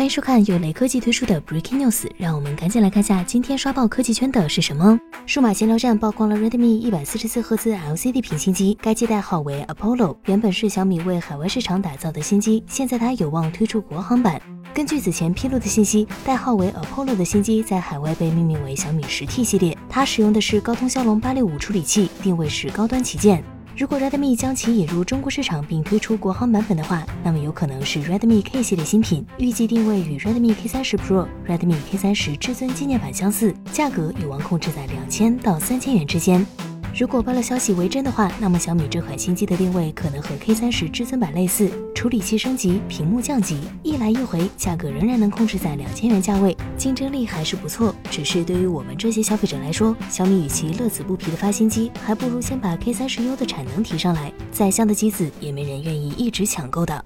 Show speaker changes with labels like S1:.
S1: 欢迎收看由雷科技推出的 Breaking News，让我们赶紧来看下今天刷爆科技圈的是什么。数码闲聊站曝光了 Redmi 一百四十四赫兹 LCD 屏新机，该机代号为 Apollo，原本是小米为海外市场打造的新机，现在它有望推出国行版。根据此前披露的信息，代号为 Apollo 的新机在海外被命名为小米十 T 系列，它使用的是高通骁龙八六五处理器，定位是高端旗舰。如果 Redmi 将其引入中国市场并推出国行版本的话，那么有可能是 Redmi K 系列新品，预计定位与 Redmi K 三十 Pro、Redmi K 三十至尊纪念版相似，价格有望控制在两千到三千元之间。如果爆料消息为真的话，那么小米这款新机的定位可能和 K 三十至尊版类似，处理器升级，屏幕降级，一来一回，价格仍然能控制在两千元价位，竞争力还是不错。只是对于我们这些消费者来说，小米与其乐此不疲的发新机，还不如先把 K 三十 U 的产能提上来，再香的机子也没人愿意一直抢购的。